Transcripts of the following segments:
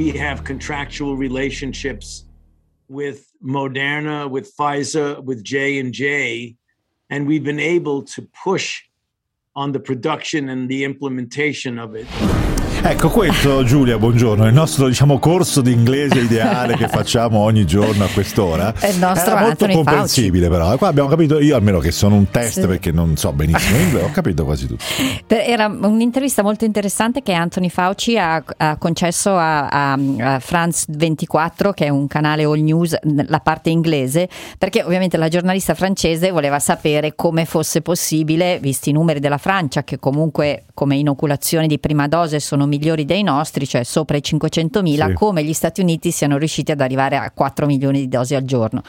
we have contractual relationships with Moderna, with Pfizer, with J and J, and we've been able to push on the production and the implementation of it. Ecco questo Giulia, buongiorno, il nostro diciamo, corso di inglese ideale che facciamo ogni giorno a quest'ora. È il nostro Era molto Anthony comprensibile però, qua abbiamo capito, io almeno che sono un test Sì. perché non so benissimo l'inglese, ho capito quasi tutto. Era un'intervista molto interessante che Anthony Fauci ha, ha concesso a, a, a France 24, che è un canale all news, la parte inglese, perché ovviamente la giornalista francese voleva sapere come fosse possibile, visti i numeri della Francia, che comunque come inoculazioni di prima dose sono migliori dei nostri, cioè sopra i 500.000, Sì. come gli Stati Uniti siano riusciti ad arrivare a 4 milioni di dosi al giorno.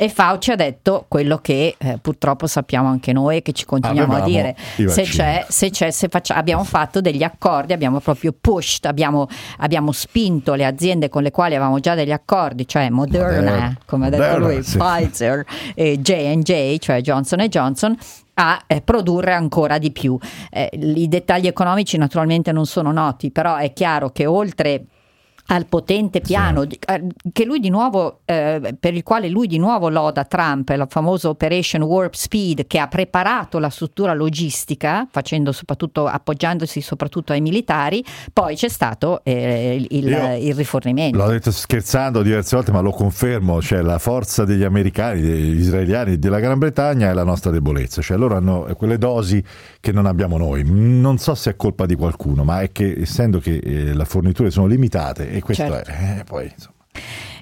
E Fauci ha detto quello che eh, purtroppo sappiamo anche noi e che ci continuiamo a Avevamo dire. i Se c'è, se c'è, se faccia- abbiamo fatto degli accordi, abbiamo proprio pushed, abbiamo, abbiamo spinto le aziende con le quali avevamo già degli accordi, cioè Moderna, Moderna. come ha detto Moderna, lui, sì. Pfizer e J&J, cioè Johnson Johnson, a eh, produrre ancora di più. Eh, I dettagli economici naturalmente non sono noti, però è chiaro che oltre al potente piano di- eh, che lui di nuovo eh, per il quale lui di nuovo loda Trump la famosa Operation Warp Speed che ha preparato la struttura logistica facendo soprattutto appoggiandosi soprattutto ai militari poi c'è stato eh, il, il- rifornimento L'ho detto scherzando diverse volte, ma lo confermo, cioè la forza degli americani, degli israeliani della Gran Bretagna è la nostra debolezza, cioè loro hanno quelle dosi che non abbiamo noi. Non so se è colpa di qualcuno, ma è che essendo che eh, le forniture sono limitate e questo Certo. è eh, poi insomma.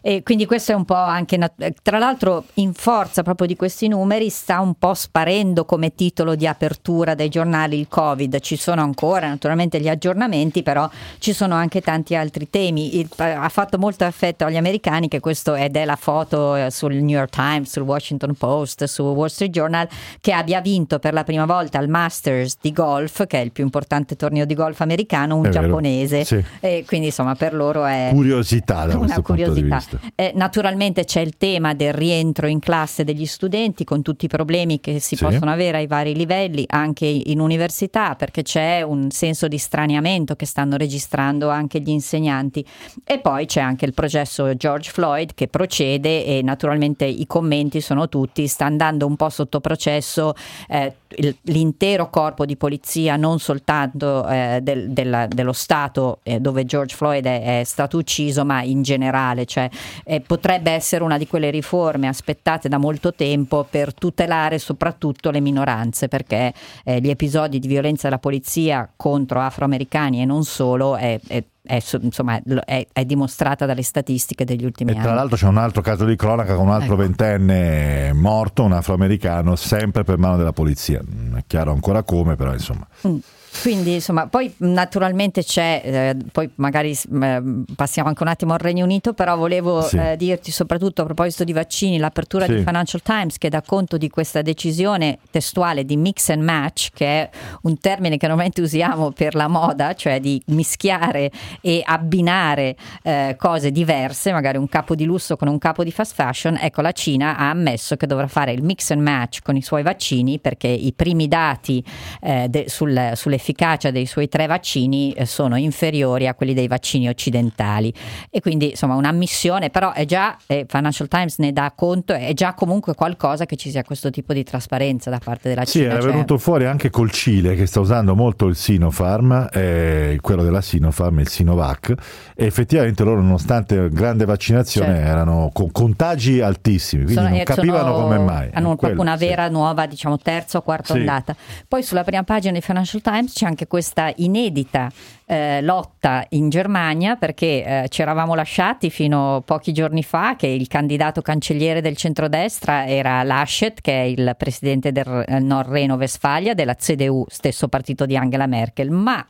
E quindi questo è un po' anche, nat- eh, tra l'altro in forza proprio di questi numeri sta un po' sparendo come titolo di apertura dai giornali il Covid, ci sono ancora naturalmente gli aggiornamenti, però ci sono anche tanti altri temi. Il- ha fatto molto affetto agli americani che questo ed è la foto eh, sul New York Times, sul Washington Post, su Wall Street Journal, che abbia vinto per la prima volta il Masters di golf, che è il più importante torneo di golf americano, un È giapponese. sì. E quindi insomma per loro è Curiosità da una questo curiosità. Vista. Eh, naturalmente c'è il tema del rientro in classe degli studenti con tutti i problemi che si Sì. possono avere ai vari livelli, anche in università, perché c'è un senso di straniamento che stanno registrando anche gli insegnanti. E poi c'è anche il processo George Floyd che procede e naturalmente i commenti sono tutti, sta andando un po' sotto processo eh, l'intero corpo di polizia, non soltanto eh, del- della- dello Stato eh, dove George Floyd è, è stato ucciso, ma in generale, cioè eh, potrebbe essere una di quelle riforme aspettate da molto tempo per tutelare soprattutto le minoranze, perché eh, gli episodi di violenza della polizia contro afroamericani e non solo è, è- è, insomma, è, è dimostrata dalle statistiche degli ultimi E anni. tra l'altro c'è un altro caso di cronaca con un altro Ecco. ventenne morto, un afroamericano, sempre per mano della polizia. Non è chiaro ancora come, però insomma. Mm. Quindi insomma, poi naturalmente c'è, eh, poi magari eh, passiamo anche un attimo al Regno Unito, però volevo Sì. eh, dirti soprattutto a proposito di vaccini, l'apertura Sì. di Financial Times che dà conto di questa decisione testuale di mix and match, che è un termine che normalmente usiamo per la moda, cioè di mischiare e abbinare eh, cose diverse, magari un capo di lusso con un capo di fast fashion. Ecco, la Cina ha ammesso che dovrà fare il mix and match con i suoi vaccini perché i primi dati eh, de- sul- sull'efficacia dei suoi tre vaccini eh, sono inferiori a quelli dei vaccini occidentali e quindi insomma un'ammissione però è già eh, Financial Times ne dà conto è già comunque qualcosa che ci sia questo tipo di trasparenza da parte della Sì, Cina era cioè- venuto fuori anche col Cile che sta usando molto il Sinopharm, eh, quello della Sinopharm, il Sinovac, e effettivamente loro nonostante grande vaccinazione Certo. erano con contagi altissimi, quindi Sono- non eh, capivano sono- come mai. Hanno proprio quello, una sì. vera nuova, diciamo, terza o quarta Sì. ondata. Poi sulla prima pagina di Financial Times c'è anche questa inedita eh, lotta in Germania perché eh, ci eravamo lasciati fino a pochi giorni fa che il candidato cancelliere del centrodestra era Laschet, che è il presidente del eh, Nord Reno-Westfalia della CDU, stesso partito di Angela Merkel, ma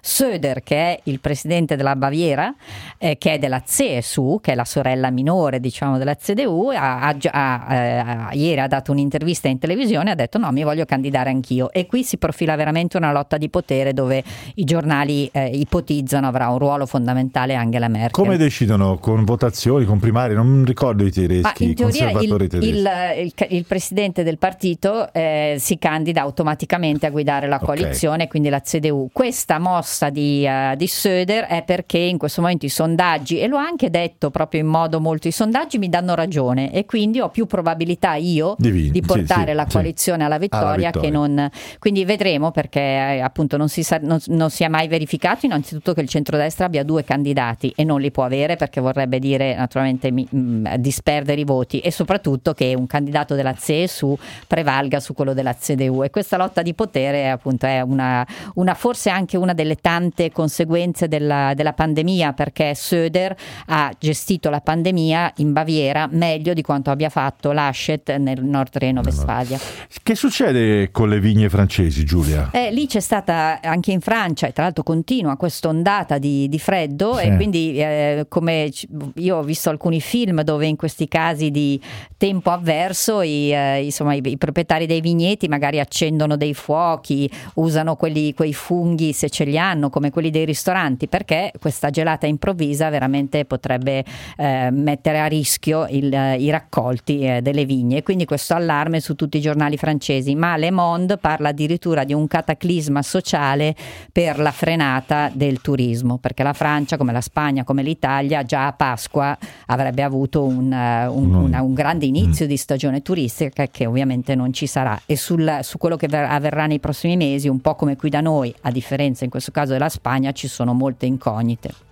Söder, che è il presidente della Baviera, eh, che è della CSU, che è la sorella minore, diciamo, della CDU, ha, ha ha, eh, ieri ha dato un'intervista in televisione e ha detto no, mi voglio candidare anch'io. E qui si profila veramente una lotta di potere dove i giornali eh, ipotizzano avrà un ruolo fondamentale Angela Merkel. Come decidono? Con votazioni, con primarie? Non ricordo i tedeschi, Ma in teoria il, il, il, il, presidente del partito eh, si candida automaticamente a guidare la coalizione, okay. quindi la CDU. Questa mossa di, uh, di Söder è perché in questo momento i sondaggi, e l'ho anche detto proprio in modo molto, i sondaggi mi danno ragione e quindi ho più probabilità io di, di portare sì, sì, la coalizione sì. alla, vittoria alla, vittoria. che non... Quindi vedremo perché eh, appunto non si, sa, non, non si è mai verificato. Innanzitutto che il centrodestra abbia due candidati e non li può avere perché vorrebbe dire naturalmente mi, mh, mm, disperdere i voti e soprattutto che un candidato della CSU prevalga su quello della CDU e questa lotta di potere appunto è una, una forse anche una delle tante conseguenze della, della pandemia perché Söder ha gestito la pandemia in Baviera meglio di quanto abbia fatto Laschet nel Nord Reno-Westfalia. Che succede con le vigne francesi, Giulia? Eh, lì c'è stata anche in Francia, e tra l'altro continua questa ondata di, di freddo sì. e quindi eh, come io ho visto alcuni film dove in questi casi di tempo avverso i, eh, insomma, i, i, proprietari dei vigneti magari accendono dei fuochi, usano quelli, quei funghi se ce li hanno come quelli dei ristoranti perché questa gelata improvvisa veramente potrebbe eh, mettere a rischio il, i raccolti eh, delle vigne. Quindi questo allarme su tutti i giornali francesi, ma Le Monde parla addirittura di un cataclisma sociale per la frenata del turismo, perché la Francia, come la Spagna, come l'Italia, già a Pasqua avrebbe avuto un, eh, un, una, un grande inizio mm. di stagione turistica che ovviamente non ci sarà e sul, su quello che avverrà nei prossimi mesi, un po' come qui da noi, a differenza in questo caso della Spagna, ci sono molte incognite.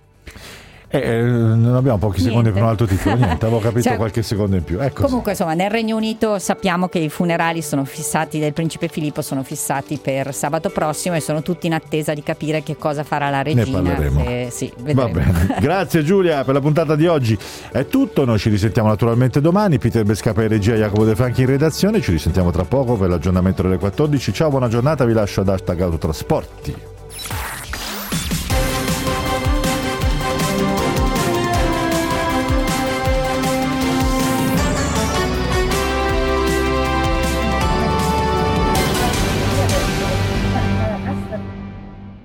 Eh, eh, non abbiamo pochi Niente. secondi per un altro titolo, niente, avevo capito cioè, qualche secondo in più. Ecco comunque, insomma, nel Regno Unito sappiamo che i funerali sono fissati del principe Filippo sono fissati per sabato prossimo e sono tutti in attesa di capire che cosa farà la regina. Ne parleremo. Se, sì, Va bene. Grazie Giulia per la puntata di oggi. È tutto, noi ci risentiamo naturalmente domani. Peter Bescapa in regia, Jacopo De Franchi in redazione. Ci risentiamo tra poco per l'aggiornamento delle 14. Ciao, buona giornata, vi lascio ad hashtag autotrasporti.